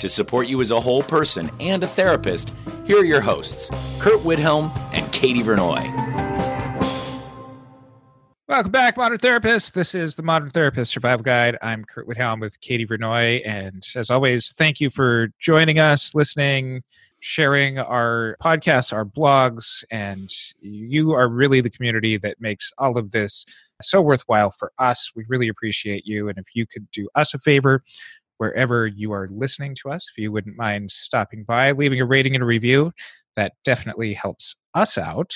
To support you as a whole person and a therapist, here are your hosts, Curt Widhalm and Katie Vernoy. Welcome back, Modern Therapist. This is the Modern Therapist Survival Guide. I'm Curt Widhalm with Katie Vernoy. And as always, thank you for joining us, listening, sharing our podcasts, our blogs. And you are really the community that makes all of this so worthwhile for us. We really appreciate you. And if you could do us a favor, wherever you are listening to us, if you wouldn't mind stopping by, leaving a rating and a review, that definitely helps us out.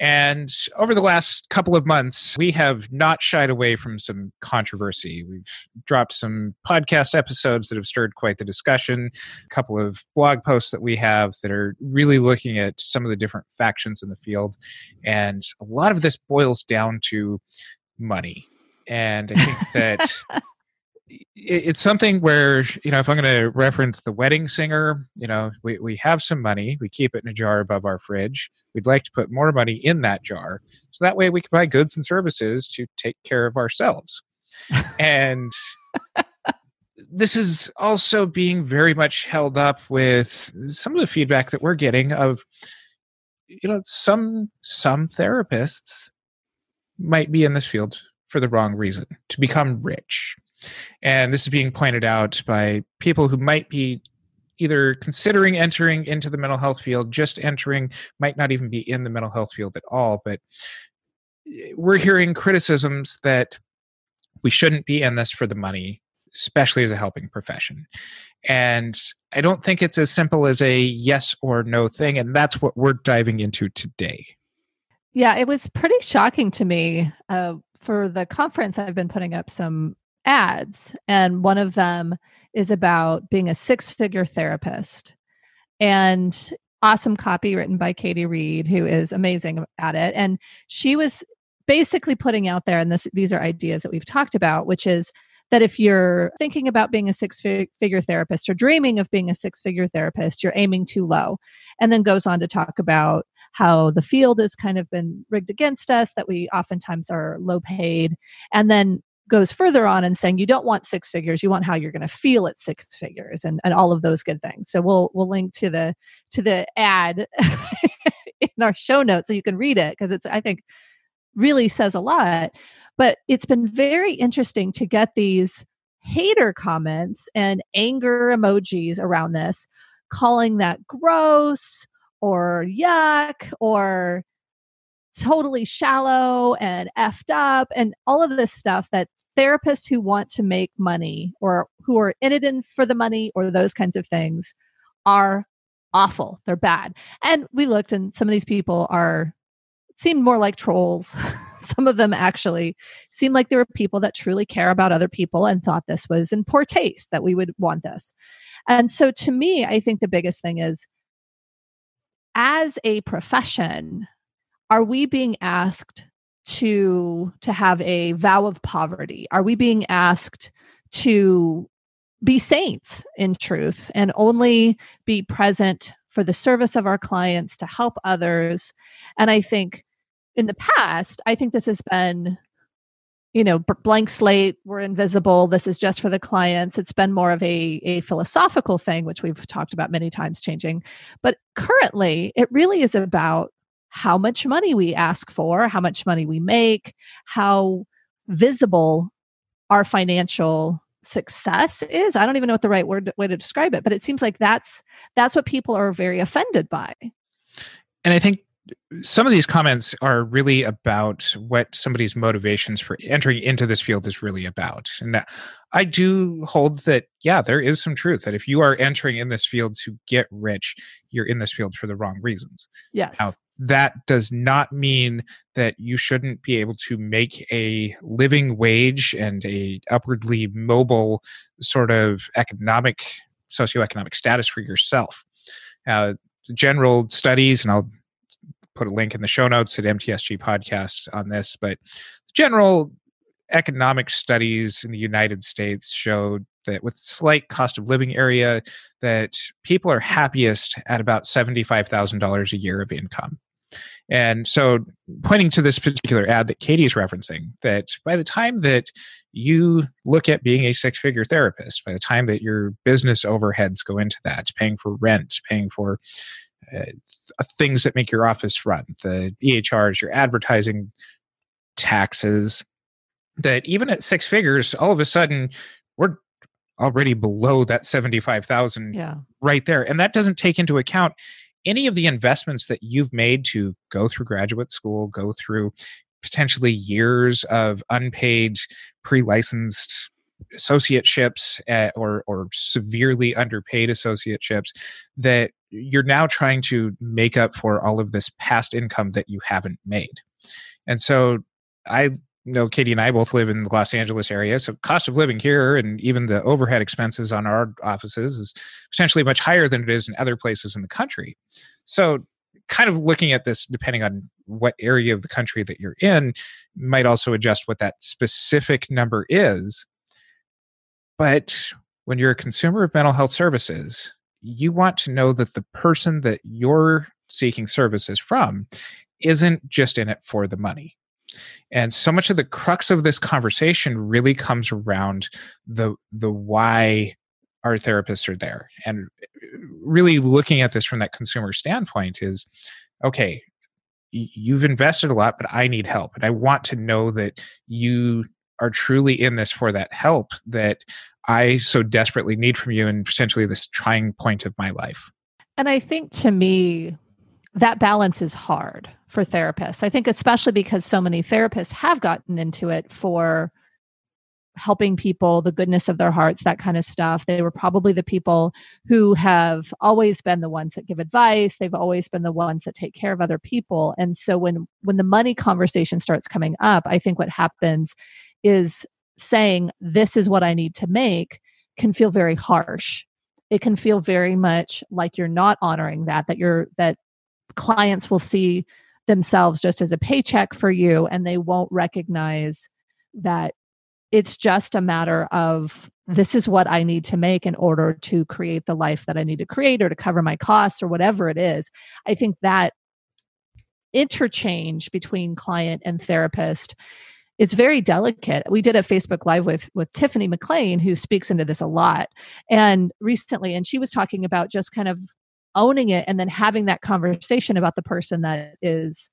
And over the last couple of months, we have not shied away from some controversy. We've dropped some podcast episodes that have stirred quite the discussion, a couple of blog posts that we have that are really looking at some of the different factions in the field. And a lot of this boils down to money. And I think that it's something where you know if i'm going to reference the wedding singer you know we, we have some money we keep it in a jar above our fridge. We'd like to put more money in that jar. So that way we can buy goods and services to take care of ourselves. And this is also being very much held up with some of the feedback that we're getting of you know some some therapists might be in this field for the wrong reason to become rich and this is being pointed out by people who might be either considering entering into the mental health field, just entering, might not even be in the mental health field at all. But eh, we're hearing criticisms that we shouldn't be in this for the money, especially as a helping profession. And I don't think it's as simple as a yes or no thing. And that's what we're diving into today. Yeah, it was pretty shocking to me. Uh, for the conference, I've been putting up some ads, and one of them is about being a six figure therapist. And awesome copy written by Katie Reed, who is amazing at it. And she was basically putting out there, and this, these are ideas that we've talked about, which is that if you're thinking about being a six figure therapist or dreaming of being a six figure therapist, you're aiming too low. And then goes on to talk about how the field has kind of been rigged against us, that we oftentimes are low paid. And then goes further on and saying you don't want six figures. You want how you're going to feel at six figures and, and all of those good things. So we'll we'll link to the to the ad in our show notes so you can read it because it's i think really says a lot. But it's been very interesting to get these hater comments and anger emojis around this calling that gross or yuck or totally shallow and effed up and all of this stuff that therapists who want to make money or who are in it in for the money or those kinds of things are awful. They're bad. And we looked and some of these people are seemed more like trolls. some of them actually seemed like they were people that truly care about other people and thought this was in poor taste that we would want this. And so to me, I think the biggest thing is as a profession, are we being asked to to have a vow of poverty? Are we being asked to be saints in truth and only be present for the service of our clients to help others? And i think in the past i think this has been you know blank slate we're invisible this is just for the clients. It's been more of a, a philosophical thing which we've talked about many times changing. But currently it really is about how much money we ask for, how much money we make, how visible our financial success is. I don't even know what the right word way to describe it, but it seems like that's that's what people are very offended by. And I think some of these comments are really about what somebody's motivations for entering into this field is really about. And I do hold that, yeah, there is some truth that if you are entering in this field to get rich, you're in this field for the wrong reasons. Yes. Now, that does not mean that you shouldn't be able to make a living wage and a upwardly mobile sort of economic socioeconomic status for yourself. Uh, general studies and i'll put a link in the show notes at mtsg podcasts on this but general economic studies in the united states showed that with slight cost of living area that people are happiest at about $75000 a year of income and so, pointing to this particular ad that Katie's referencing, that by the time that you look at being a six figure therapist, by the time that your business overheads go into that, paying for rent, paying for uh, things that make your office run, the EHRs, your advertising, taxes, that even at six figures, all of a sudden we're already below that 75,000 yeah. right there. And that doesn't take into account any of the investments that you've made to go through graduate school, go through potentially years of unpaid pre-licensed associateships uh, or or severely underpaid associateships that you're now trying to make up for all of this past income that you haven't made. And so I know Katie and I both live in the Los Angeles area, so cost of living here and even the overhead expenses on our offices is potentially much higher than it is in other places in the country. So, kind of looking at this, depending on what area of the country that you're in, might also adjust what that specific number is. But when you're a consumer of mental health services, you want to know that the person that you're seeking services from isn't just in it for the money. And so much of the crux of this conversation really comes around the the why our therapists are there. And really looking at this from that consumer standpoint is okay, you've invested a lot, but I need help. And I want to know that you are truly in this for that help that I so desperately need from you and potentially this trying point of my life. And I think to me, that balance is hard for therapists. I think, especially because so many therapists have gotten into it for helping people, the goodness of their hearts, that kind of stuff. They were probably the people who have always been the ones that give advice. They've always been the ones that take care of other people. And so when when the money conversation starts coming up, I think what happens is saying this is what I need to make can feel very harsh. It can feel very much like you're not honoring that that you're that clients will see themselves just as a paycheck for you and they won't recognize that it's just a matter of mm. this is what I need to make in order to create the life that I need to create or to cover my costs or whatever it is. I think that interchange between client and therapist is very delicate. We did a Facebook live with with Tiffany McLean who speaks into this a lot and recently and she was talking about just kind of owning it and then having that conversation about the person that is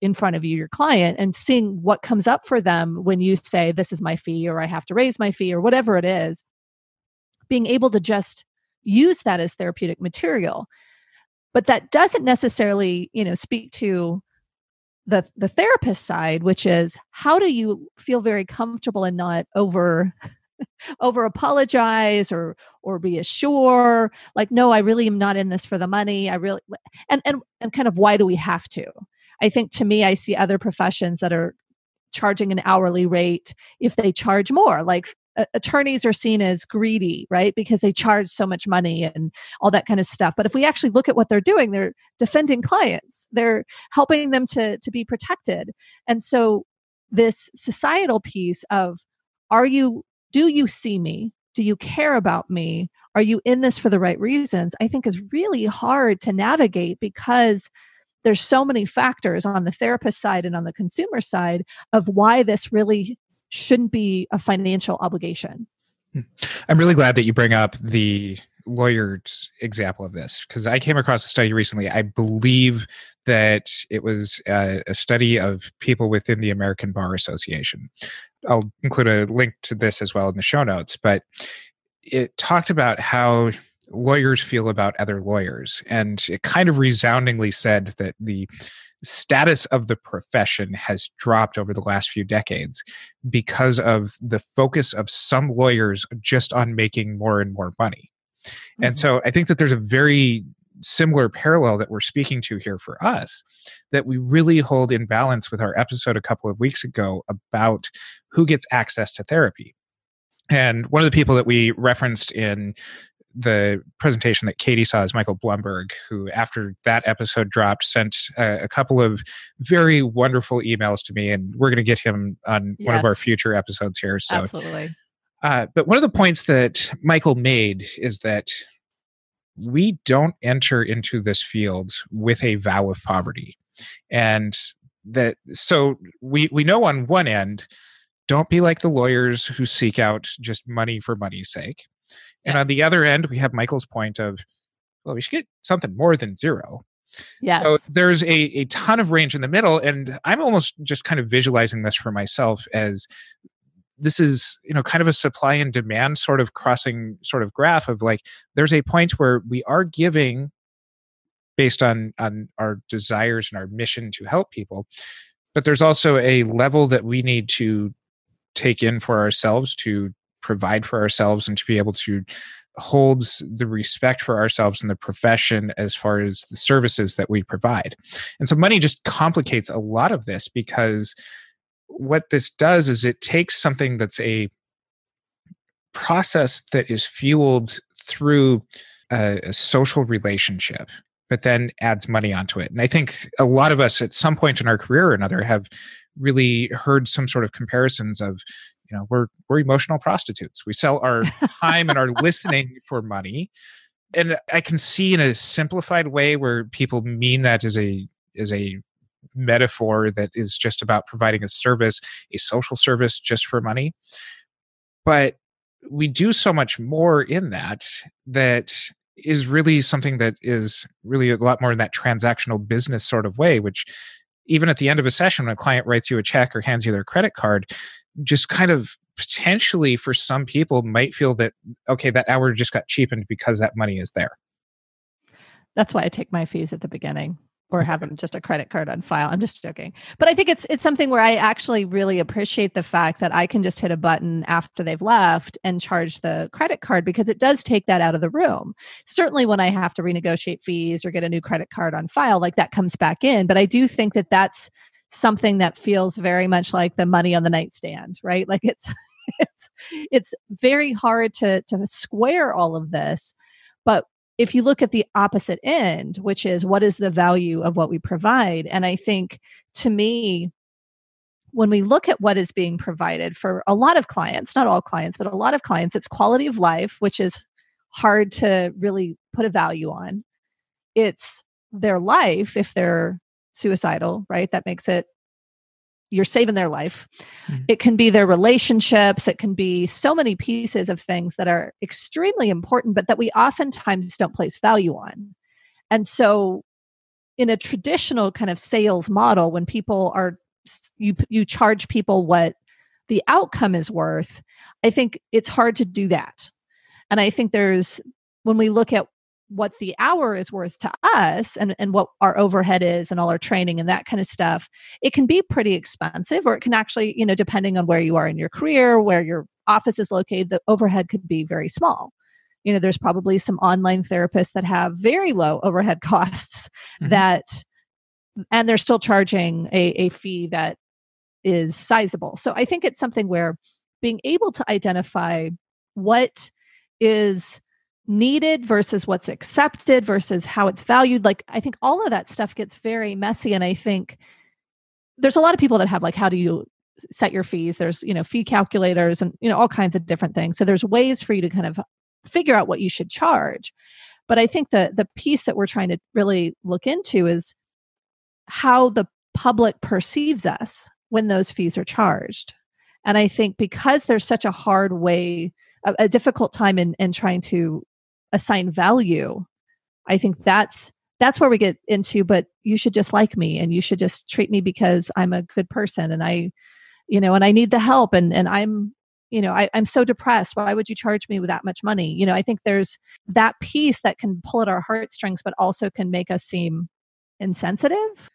in front of you, your client, and seeing what comes up for them when you say, This is my fee, or I have to raise my fee, or whatever it is, being able to just use that as therapeutic material. But that doesn't necessarily, you know, speak to the the therapist side, which is how do you feel very comfortable and not over over apologize or or be assure like no i really am not in this for the money i really and and and kind of why do we have to I think to me, I see other professions that are charging an hourly rate if they charge more. Like uh, attorneys are seen as greedy, right? Because they charge so much money and all that kind of stuff. But if we actually look at what they're doing, they're defending clients, they're helping them to, to be protected. And so, this societal piece of are you, do you see me? Do you care about me? Are you in this for the right reasons? I think is really hard to navigate because there's so many factors on the therapist side and on the consumer side of why this really shouldn't be a financial obligation. I'm really glad that you bring up the lawyer's example of this because I came across a study recently. I believe that it was a, a, study of people within the American Bar Association. I'll include a link to this as well in the show notes, but it talked about how lawyers feel about other lawyers. And it kind of resoundingly said that the status of the profession has dropped over the last few decades because of the focus of some lawyers just on making more and more money. Mm-hmm. And so I think that there's a very similar parallel that we're speaking to here for us that we really hold in balance with our episode a couple of weeks ago about who gets access to therapy. And one of the people that we referenced in the presentation that Katie saw is Michael Blumberg, who, after that episode dropped, sent a, a couple of very wonderful emails to me, and we're going to get him on yes. one of our future episodes here. So, absolutely. Uh, but one of the points that Michael made is that we don't enter into this field with a vow of poverty, and that so we we know on one end, don't be like the lawyers who seek out just money for money's sake and yes. on the other end, we have Michael's point of, well, we should get something more than zero. Yes. So there's a, a ton of range in the middle. And I'm almost just kind of visualizing this for myself as this is, you know, kind of a supply and demand sort of crossing sort of graph of like there's a point where we are giving based on on our desires and our mission to help people. But there's also a level that we need to take in for ourselves to provide for ourselves and to be able to hold the respect for ourselves in the profession as far as the services that we provide. And so money just complicates a lot of this because what this does is it takes something that's a process that is fueled through a, a social relationship but then adds money onto it. And I think a lot of us at some point in our career or another have really heard some sort of comparisons of, you know we're we're emotional prostitutes. We sell our time and our listening for money. And i can see in a simplified way where people mean that as a as a metaphor that is just about providing a service a social service just for money. But we do so much more in that that is really something that is really a lot more in that transactional business sort of way which even at the end of a session when a client writes you a check or hands you their credit card just kind of potentially for some people might feel that okay that hour just got cheapened because that money is there. That's why i take my fees at the beginning or have them just a credit card on file. I'm just joking. But i think it's it's something where i actually really appreciate the fact that i can just hit a button after they've left and charge the credit card because it does take that out of the room. Certainly when i have to renegotiate fees or get a new credit card on file like that comes back in. But i do think that that's something that feels very much like the money on the nightstand, right? Like it's it's it's very hard to to square all of this. But if you look at the opposite end, which is what is the value of what we provide? And I think to me, when we look at what is being provided for a lot of clients, not all clients, but a lot of clients, it's quality of life, which is hard to really put a value on. It's their life if they're suicidal, right? That makes it you're saving their life. Mm-hmm. It can be their relationships, it can be so many pieces of things that are extremely important, but that we oftentimes don't place value on. And so, in a traditional kind of sales model, when people are you you charge people what the outcome is worth, I think it's hard to do that. And I think there's when we look at what the hour is worth to us and, and what our overhead is and all our training and that kind of stuff, it can be pretty expensive, or it can actually, you know, depending on where you are in your career, where your office is located, the overhead could be very small. You know, there's probably some online therapists that have very low overhead costs mm-hmm. that, and they're still charging a, a fee that is sizable. So I think it's something where being able to identify what is needed versus what's accepted versus how it's valued. Like i think all of that stuff gets very messy and i think there's a lot of people that have like how do you set your fees? There's you know fee calculators and you know all kinds of different things. So there's ways for you to kind of figure out what you should charge. But i think the the piece that we're trying to really look into is how the public perceives us when those fees are charged. And i think because there's such a hard way a, difficult time in in trying to assign value i think that's that's where we get into but you should just like me and you should just treat me because i'm a good person and i you know and i need the help and and i'm you know I, i'm so depressed. Why would you charge me with that much money? You know i think there's that piece that can pull at our heartstrings but also can make us seem insensitive.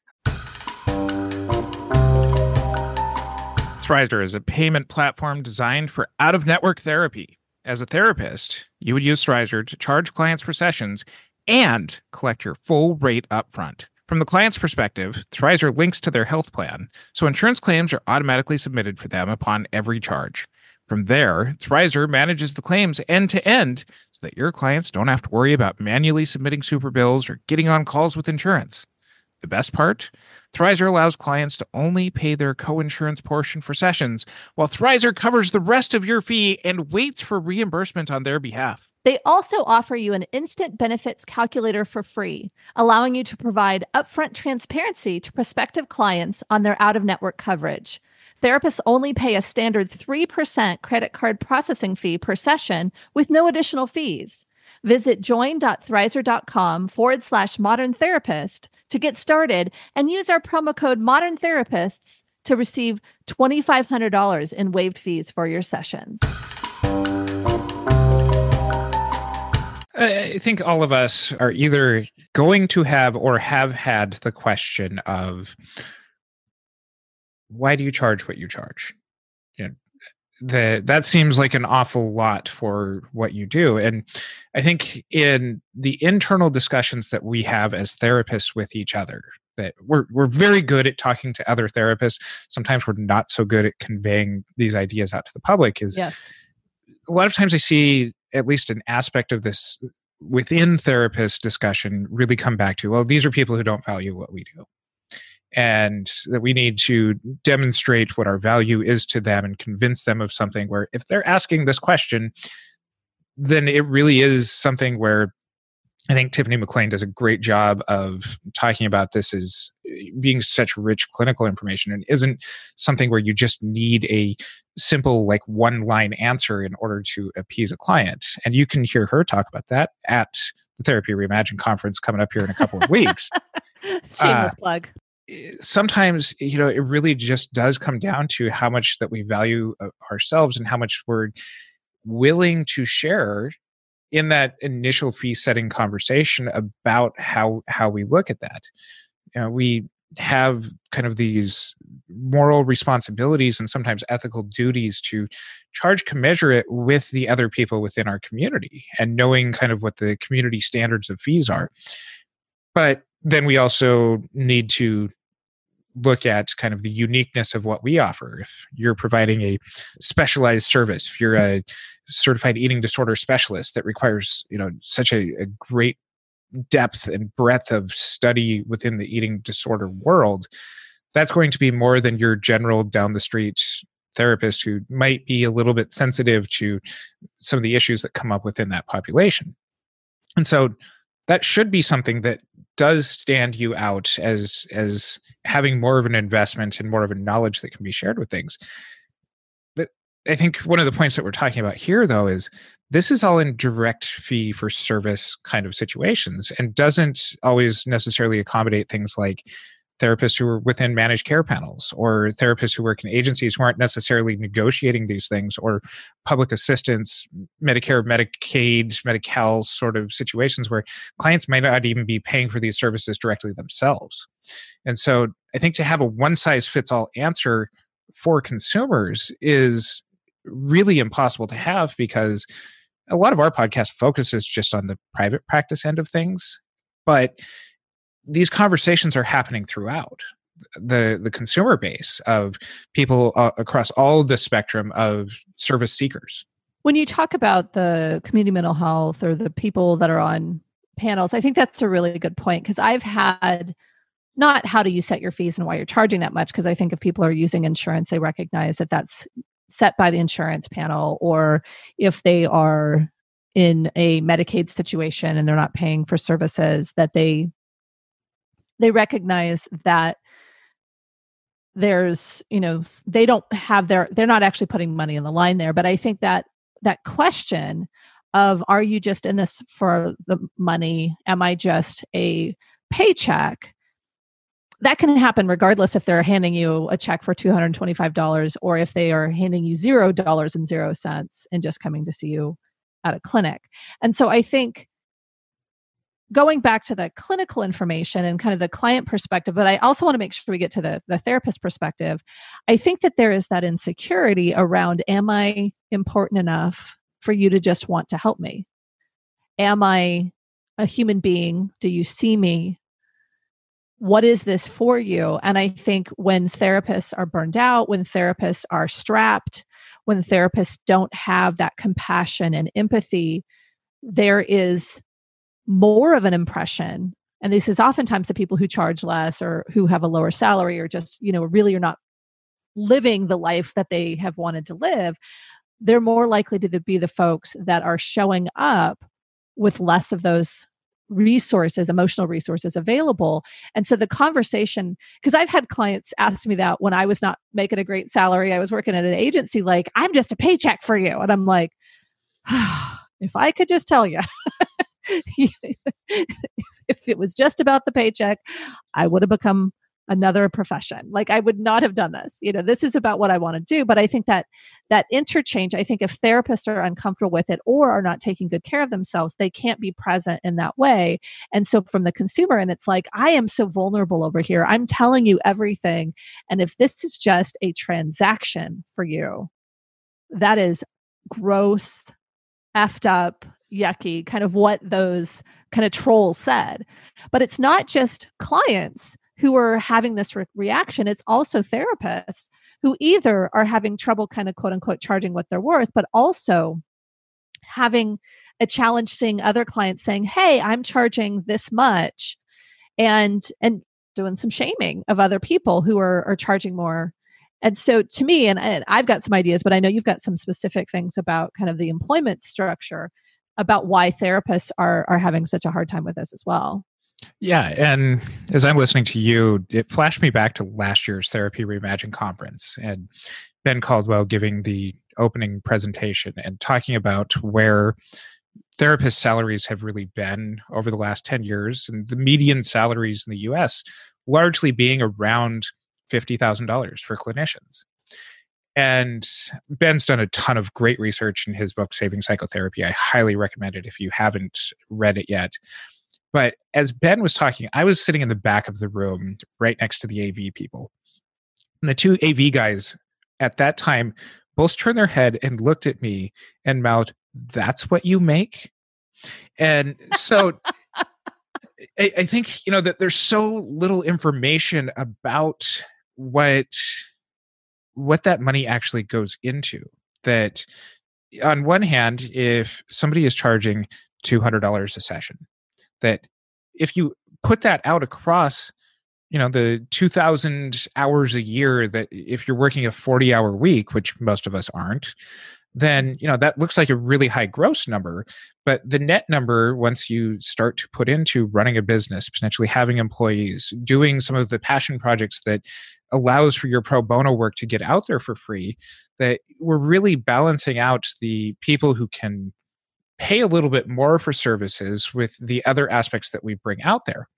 Thrizer is a payment platform designed for out of network therapy. As a therapist, you would use Thrizer to charge clients for sessions and collect your full rate upfront. From the client's perspective, Thrizer links to their health plan, so insurance claims are automatically submitted for them upon every charge. From there, Thrizer manages the claims end to end so that your clients don't have to worry about manually submitting super bills or getting on calls with insurance. The best part? Thrizer allows clients to only pay their co-insurance portion for sessions, while Thrizer covers the rest of your fee and waits for reimbursement on their behalf. They also offer you an instant benefits calculator for free, allowing you to provide upfront transparency to prospective clients on their out of network coverage. Therapists only pay a standard 3% credit card processing fee per session with no additional fees. Visit join.thrizer.com forward slash modern therapist to get started and use our promo code modern therapists to receive $2,500 in waived fees for your sessions. I think all of us are either going to have or have had the question of why do you charge what you charge? The, that seems like an awful lot for what you do. And I think in the internal discussions that we have as therapists with each other, that we're we're very good at talking to other therapists. Sometimes we're not so good at conveying these ideas out to the public. Is yes. a lot of times I see at least an aspect of this within therapist discussion really come back to well these are people who don't value what we do and that we need to demonstrate what our value is to them and convince them of something where if they're asking this question then it really is something where I think Tiffany McLean does a great job of talking about this as being such rich clinical information and isn't something where you just need a simple, like one line answer in order to appease a client. And you can hear her talk about that at the Therapy Reimagine conference coming up here in a couple of weeks. Shameless uh, plug sometimes you know it really just does come down to how much that we value uh, ourselves and how much we're willing to share in that initial fee setting conversation about how how we look at that. You know we have kind of these moral responsibilities and sometimes ethical duties to charge commensurate with the other people within our community and knowing kind of what the community standards of fees are. But then we also need to look at kind of the uniqueness of what we offer. If you're providing a specialized service, if you're a certified eating disorder specialist that requires, you know, such a, a great depth and breadth of study within the eating disorder world, that's going to be more than your general down the street therapist who might be a little bit sensitive to some of the issues that come up within that population. And so that should be something that does stand you out as as having more of an investment and more of a knowledge that can be shared with things. But i think one of the points that we're talking about here though is this is all in direct fee for service kind of situations and doesn't always necessarily accommodate things like therapists who are within managed care panels or therapists who work in agencies who aren't necessarily negotiating these things or public assistance medicare medicaid medi-cal sort of situations where clients might not even be paying for these services directly themselves. And so i think to have a one size fits all answer for consumers is really impossible to have because a lot of our podcast focuses just on the private practice end of things. But these conversations are happening throughout the the consumer base of people uh, across all the spectrum of service seekers. When you talk about the community mental health or the people that are on panels i think that's a really good point because i've had not how do you set your fees and why you're charging that much because i think if people are using insurance they recognize that that's set by the insurance panel or if they are in a medicaid situation and they're not paying for services that they they recognize that there's you know they don't have their they're not actually putting money in the line there but i think that that question of are you just in this for the money am i just a paycheck that can happen regardless if they're handing you a check for $225 or if they are handing you $0 and 0 cents and just coming to see you at a clinic. And so I think going back to the clinical information and kind of the client perspective, but I also want to make sure we get to the, the therapist perspective. I think that there is that insecurity around am I important enough for you to just want to help me? Am I a human being? Do you see me? What is this for you? And I think when therapists are burned out, when therapists are strapped, when therapists don't have that compassion and empathy, there is more of an impression and this is oftentimes the people who charge less or who have a lower salary or just you know really are not living the life that they have wanted to live they're more likely to be the folks that are showing up with less of those resources emotional resources available. And so the conversation because i've had clients ask me that when i was not making a great salary i was working at an agency like i'm just a paycheck for you. And i'm like if i could just tell you if it was just about the paycheck, I would have become another profession. Like I would not have done this. You know, this is about what I want to do, but I think that that interchange, I think if therapists are uncomfortable with it or are not taking good care of themselves, they can't be present in that way. And so from the consumer and it's like I am so vulnerable over here. I'm telling you everything and if this is just a transaction for you, that is gross effed up yucky, kind of what those kind of trolls said. But it's not just clients who are having this re- reaction, it's also therapists who either are having trouble kind of quote unquote charging what they're worth, but also having a challenge seeing other clients saying, Hey, I'm charging this much and and doing some shaming of other people who are are charging more and so to me and, and, i've got some ideas but i know you've got some specific things about kind of the employment structure about why therapists are are having such a hard time with this as well. Yeah, and as I'm listening to you, it flashed me back to last year's Therapy Reimagine conference and Ben Caldwell giving the opening presentation and talking about where therapist salaries have really been over the last 10 years and the median salaries in the US largely being around $50,000 for clinicians. And Ben's done a ton of great research in his book, Saving Psychotherapy. I highly recommend it if you haven't read it yet. But as Ben was talking, I was sitting in the back of the room right next to the AV people. And the two AV guys at that time both turned their head and looked at me and mouthed, That's what you make? And so I, I think, you know, that there's so little information about what what that money actually goes into. That on one hand, if somebody is charging $200 a session, that if you put that out across you know the 2000 hours a year that if you're working a 40 hour week which most of us aren't then you know that looks like a really high gross number but the net number once you start to put into running a business potentially having employees doing some of the passion projects that allows for your pro bono work to get out there for free that we're really balancing out the people who can pay a little bit more for services with the other aspects that we bring out there.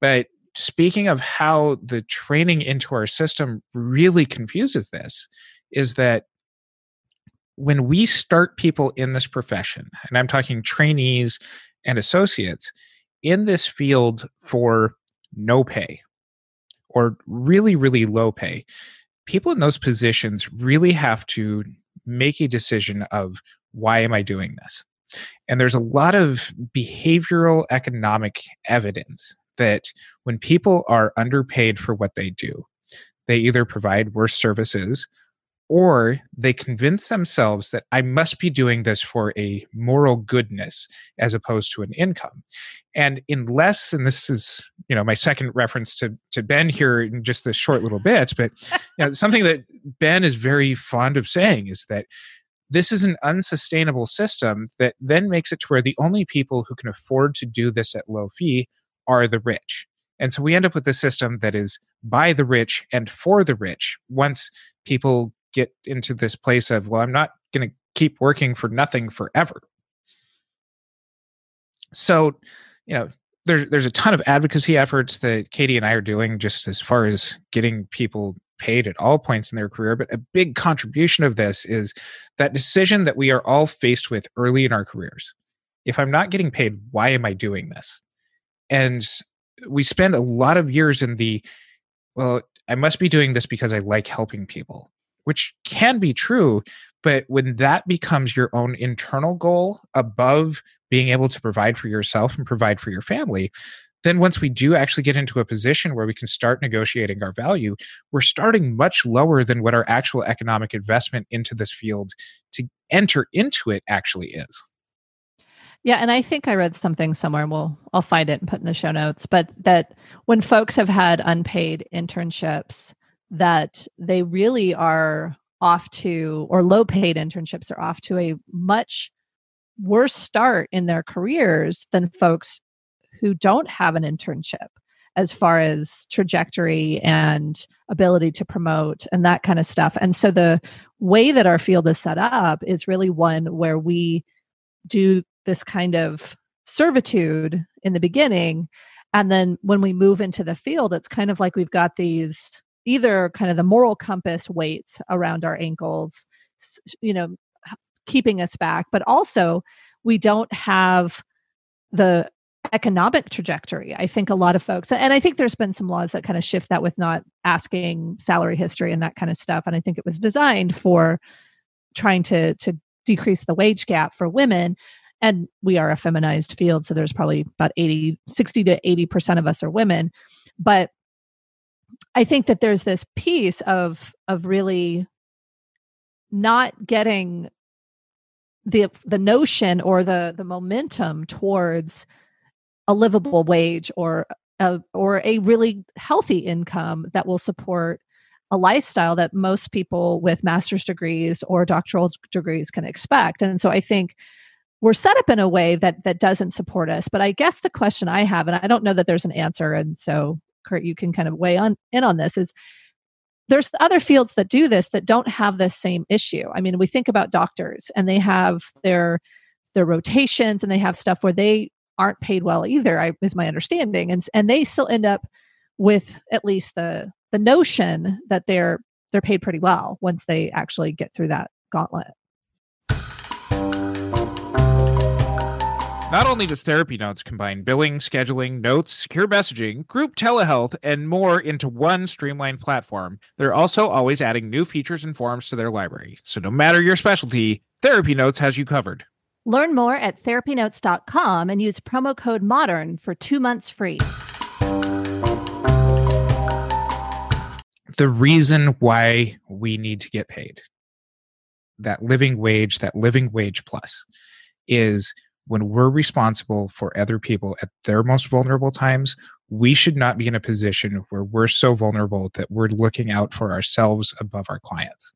But speaking of how the training into our system really confuses this is that when we start people in this profession, and I'm talking trainees and associates in this field for no pay or really, really low pay, people in those positions really have to make a decision of why am I doing this? And there's a lot of behavioral economic evidence that when people are underpaid for what they do, they either provide worse services or they convince themselves that I must be doing this for a moral goodness as opposed to an income. And unless, and this is, you know, my second reference to, to Ben here in just this short little bit, but you know, something that Ben is very fond of saying is that this is an unsustainable system that then makes it to where the only people who can afford to do this at low fee are the rich. And so we end up with a system that is by the rich and for the rich once people get into this place of well i'm not going to keep working for nothing forever. So you know there's there's a ton of advocacy efforts that Katie and I are doing just as far as getting people paid at all points in their career but a big contribution of this is that decision that we are all faced with early in our careers. If i'm not getting paid why am i doing this? And we spend a lot of years in the well i must be doing this because i like helping people which can be true but when that becomes your own internal goal above being able to provide for yourself and provide for your family, then once we do actually get into a position where we can start negotiating our value, we're starting much lower than what our actual economic investment into this field to enter into it actually is. Yeah, and I think I read something somewhere. and We'll I'll find it and put in the show notes. But that when folks have had unpaid internships, that they really are off to, or low paid internships are off to a much worse start in their careers than folks who don't have an internship as far as trajectory and ability to promote and that kind of stuff. And so the way that our field is set up is really one where we do this kind of servitude in the beginning. And then when we move into the field, it's kind of like we've got these either kind of the moral compass weights around our ankles, you know, keeping us back, but also we don't have the economic trajectory. I think a lot of folks, and I think there's been some laws that kind of shift that with not asking salary history and that kind of stuff. And I think it was designed for trying to to decrease the wage gap for women. And we are a feminized field, so there's probably about 80, 60 to 80% of us are women. But I think that there's this piece of of really not getting the the notion or the the momentum towards a livable wage or a, or a really healthy income that will support a lifestyle that most people with master's degrees or doctoral degrees can expect. And so i think we're set up in a way that that doesn't support us. But i guess the question i have and i don't know that there's an answer and so Curt you can kind of weigh on in on this is there's other fields that do this that don't have this same issue. I mean, we think about doctors and they have their their rotations and they have stuff where they aren't paid well either, I, is my understanding, and and they still end up with at least the the notion that they're they're paid pretty well once they actually get through that gauntlet. Not only does Therapy Notes combine billing, scheduling, notes, secure messaging, group telehealth, and more into one streamlined platform, they're also always adding new features and forms to their library. So no matter your specialty, Therapy Notes has you covered. Learn more at therapynotes.com and use promo code MODERN for two months free. The reason why we need to get paid, that living wage, that living wage plus, is when we're responsible for other people at their most vulnerable times, we should not be in a position where we're so vulnerable that we're looking out for ourselves above our clients.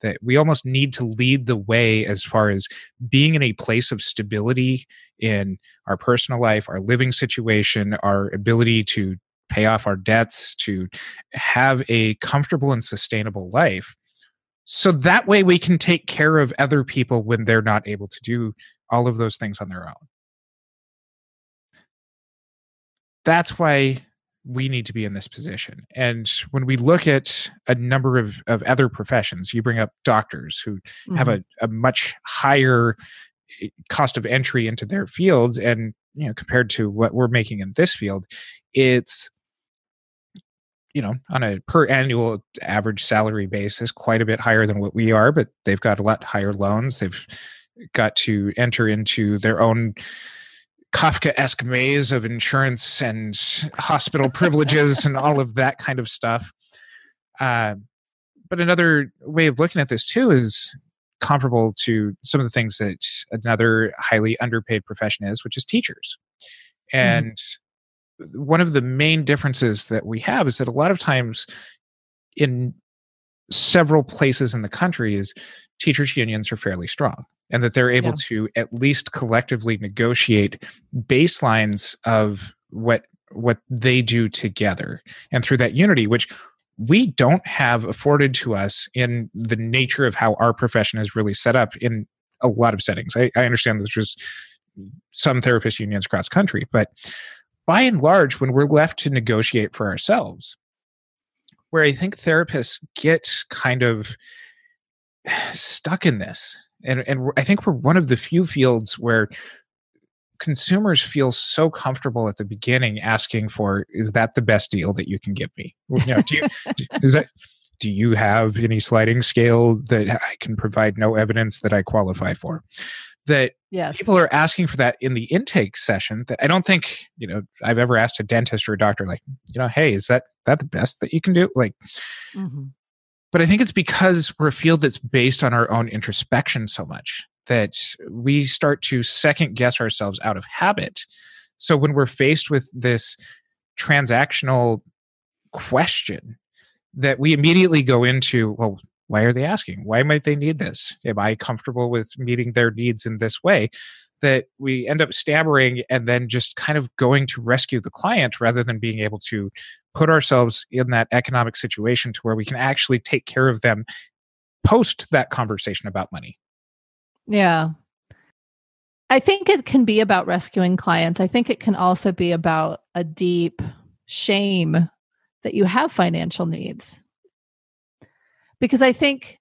That we almost need to lead the way as far as being in a place of stability in our personal life, our living situation, our ability to pay off our debts, to have a comfortable and sustainable life. So that way we can take care of other people when they're not able to do all of those things on their own. That's why we need to be in this position. And when we look at a number of, of other professions, you bring up doctors who mm-hmm. have a, a much higher eh, cost of entry into their fields and you know compared to what we're making in this field it's you know on a per annual average salary basis quite a bit higher than what we are but they've got a lot higher loans they've got to enter into their own Kafka-esque maze of insurance and hospital privileges and all of that kind of stuff. Uh, but another way of looking at this too is comparable to some of the things that another highly underpaid profession is, which is teachers. Hmm. And mm. one of the main differences that we have is that a lot of times in several places in the country is teachers unions are fairly strong and that they're able yeah. to at least collectively negotiate baselines of what what they do together and through that unity which we don't have afforded to us in the nature of how our profession is really set up in a lot of settings i, I understand that there's some therapist unions across country but by and large, when we're left to negotiate for ourselves, where I think therapists get kind of stuck in this. And, and I think we're one of the few fields where consumers feel so comfortable at the beginning asking for is that the best deal that you can give me you know, do you, is that do you have any sliding scale that i can provide no evidence that i qualify for that yes. people are asking for that in the intake session that i don't think you know i've ever asked a dentist or a doctor like you know hey is that that the best that you can do like mm-hmm. but i think it's because we're a field that's based on our own introspection so much that we start to second guess ourselves out of habit so when we're faced with this transactional question that we immediately go into well why are they asking? Why might they need this? Am i comfortable with meeting their needs in this way? That we end up stammering and then just kind of going to rescue the client rather than being able to put ourselves in that economic situation to where we can actually take care of them post that conversation about money. Yeah. I think it can be about rescuing clients. I think it can also be about a deep shame that you have financial needs. Because I think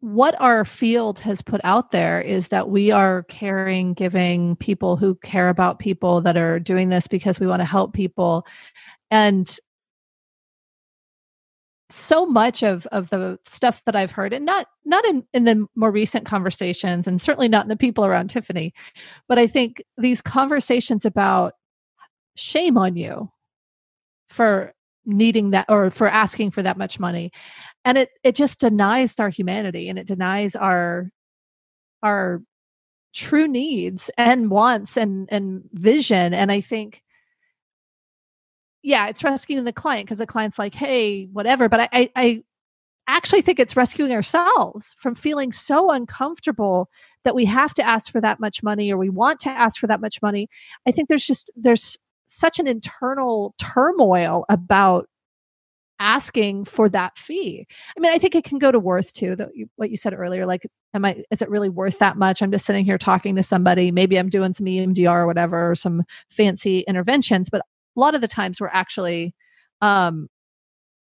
what our field has put out there is that we are caring, giving people who care about people that are doing this because we want to help people. And so much of of the stuff that I've heard, and not not in, in the more recent conversations, and certainly not in the people around Tiffany, but I think these conversations about shame on you for needing that or for asking for that much money. And it it just denies our humanity and it denies our our true needs and wants and and vision. And i think yeah it's rescuing the client because the client's like hey whatever. But I, I i actually think it's rescuing ourselves from feeling so uncomfortable that we have to ask for that much money or we want to ask for that much money. I think there's just there's such an internal turmoil about asking for that fee. I mean, I think it can go to worth too. That what you said earlier, like, am I? Is it really worth that much? I'm just sitting here talking to somebody. Maybe I'm doing some EMDR or whatever, or some fancy interventions. But a lot of the times, we're actually um,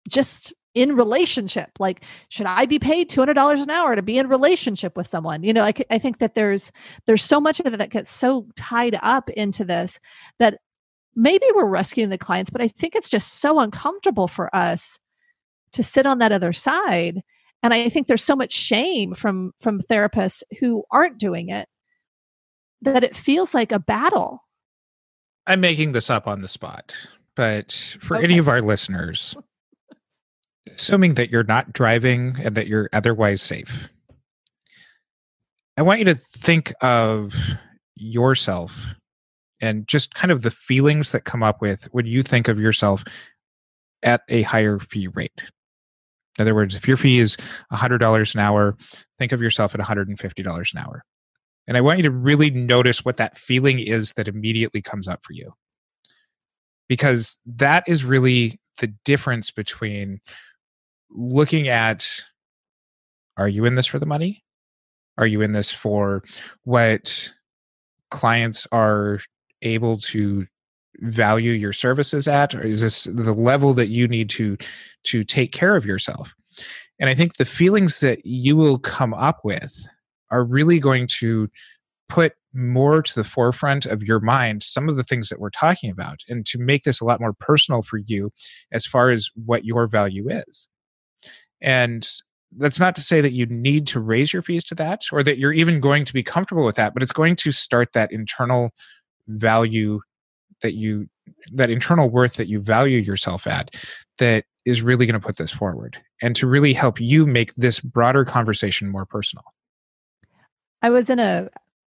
just in relationship. Like, should I be paid two hundred dollars an hour to be in relationship with someone? You know, I, I think that there's there's so much of it that gets so tied up into this that maybe we're rescuing the clients, but I think it's just so uncomfortable for us to sit on that other side. And I think there's so much shame from from therapists who aren't doing it that it feels like a battle. I'm making this up on the spot, but for okay. any of our listeners, assuming that you're not driving and that you're otherwise safe, I want you to think of yourself and just kind of the feelings that come up with when you think of yourself at a higher fee rate. In other words, if your fee is $100 an hour, think of yourself at $150 an hour. And I want you to really notice what that feeling is that immediately comes up for you. Because that is really the difference between looking at are you in this for the money? Are you in this for what clients are able to value your services at or is this the level that you need to to take care of yourself? And i think the feelings that you will come up with are really going to put more to the forefront of your mind some of the things that we're talking about and to make this a lot more personal for you as far as what your value is. And that's not to say that you need to raise your fees to that or that you're even going to be comfortable with that but it's going to start that internal value that you that internal worth that you value yourself at that is really going to put this forward and to really help you make this broader conversation more personal. I was in a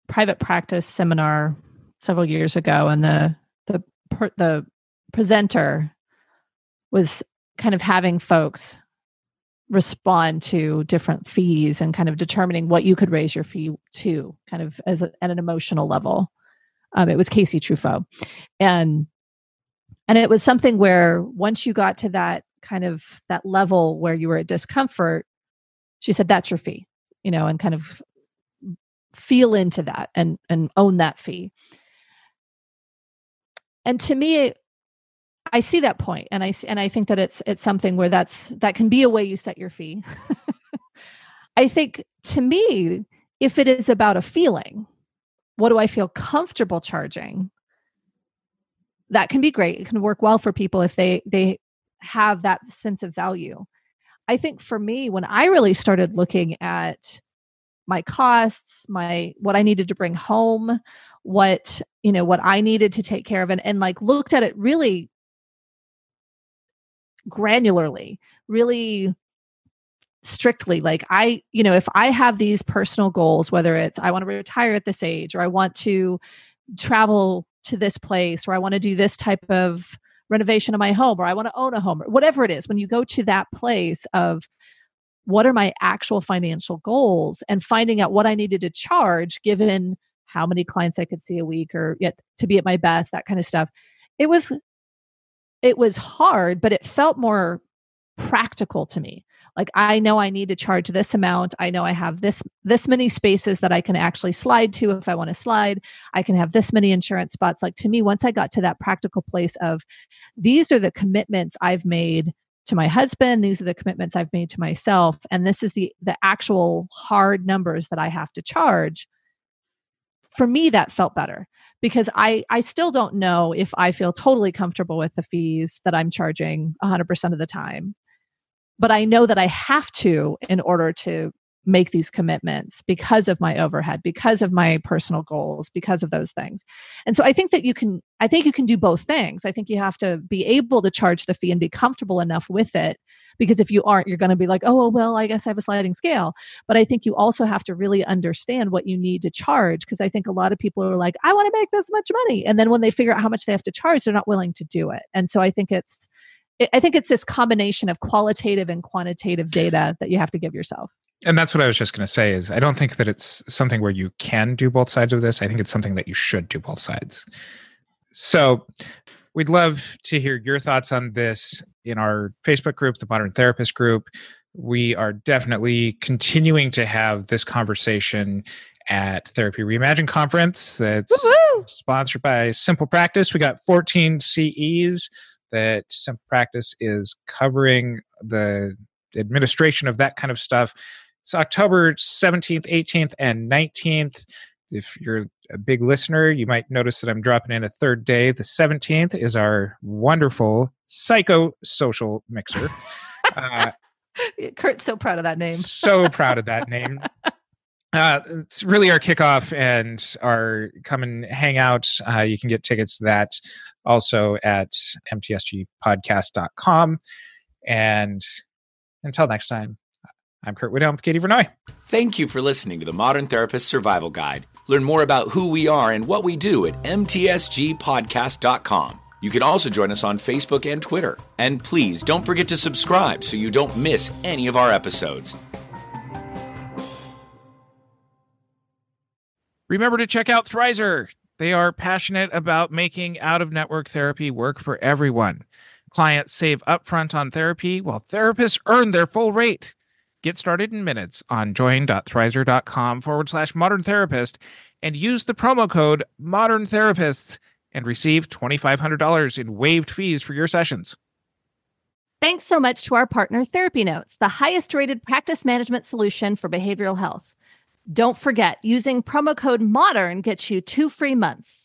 private practice seminar several years ago and the the the presenter was kind of having folks respond to different fees and kind of determining what you could raise your fee to kind of as a, at an emotional level um, it was Casey Truffo, and and it was something where once you got to that kind of that level where you were at discomfort, she said that's your fee, you know, and kind of feel into that and and own that fee. and to me I see that point and I see and I think that it's it's something where that's that can be a way you set your fee. I think to me if it is about a feeling, what do I feel comfortable charging? That can be great. It can work well for people if they they have that sense of value. I think for me when I really started looking at my costs, my what I needed to bring home, what, you know, what I needed to take care of and and like looked at it really granularly, really strictly like i you know if i have these personal goals whether it's i want to retire at this age or i want to travel to this place or i want to do this type of renovation of my home or i want to own a home or whatever it is when you go to that place of what are my actual financial goals and finding out what i needed to charge given how many clients i could see a week or yet to be at my best that kind of stuff it was it was hard but it felt more practical to me like i know i need to charge this amount. I know i have this this many spaces that i can actually slide to if i want to slide. I can have this many insurance spots. Like to me once i got to that practical place of these are the commitments i've made to my husband. These are the commitments i've made to myself and this is the the actual hard numbers that i have to charge for me that felt better. Because i i still don't know if i feel totally comfortable with the fees that i'm charging 100% of the time but I know that I have to in order to make these commitments because of my overhead because of my personal goals because of those things. And so i think that you can i think you can do both things. I think you have to be able to charge the fee and be comfortable enough with it because if you aren't you're going to be like oh well i guess i have a sliding scale. But i think you also have to really understand what you need to charge because i think a lot of people are like i want to make this much money. And then when they figure out how much they have to charge they're not willing to do it. And so i think it's I think it's this combination of qualitative and quantitative data that you have to give yourself. And that's what I was just going to say is I don't think that it's something where you can do both sides of this. I think it's something that you should do both sides. So, we'd love to hear your thoughts on this in our Facebook group, the Modern Therapist group. We are definitely continuing to have this conversation at Therapy Reimagine conference that's Woo-hoo! sponsored by Simple Practice. We got 14 CEs that Simple Practice is covering the administration of that kind of stuff. It's October 17th, 18th, and 19th. If you're a big listener, you might notice that I'm dropping in a third day. The 17th is our wonderful psychosocial mixer. Uh, Curt's so proud of that name. so proud of that name. Uh, it's really our kickoff and our come and hang out. Uh, you can get tickets to that also at mtsgpodcast.com. And until next time, I'm Curt Widhalm with Katie Vernoy. Thank you for listening to the Modern Therapist Survival Guide. Learn more about who we are and what we do at mtsgpodcast.com. You can also join us on Facebook and Twitter. And please don't forget to subscribe so you don't miss any of our episodes. Remember to check out Thrizer. They are passionate about making out of network therapy work for everyone. Clients save upfront on therapy while therapists earn their full rate. Get started in minutes on join.thrizer.com forward slash modern therapist and use the promo code modern therapists and receive $2,500 in waived fees for your sessions. Thanks so much to our partner, Therapy Notes, the highest rated practice management solution for behavioral health. Don't forget, using promo code MODERN gets you two free months.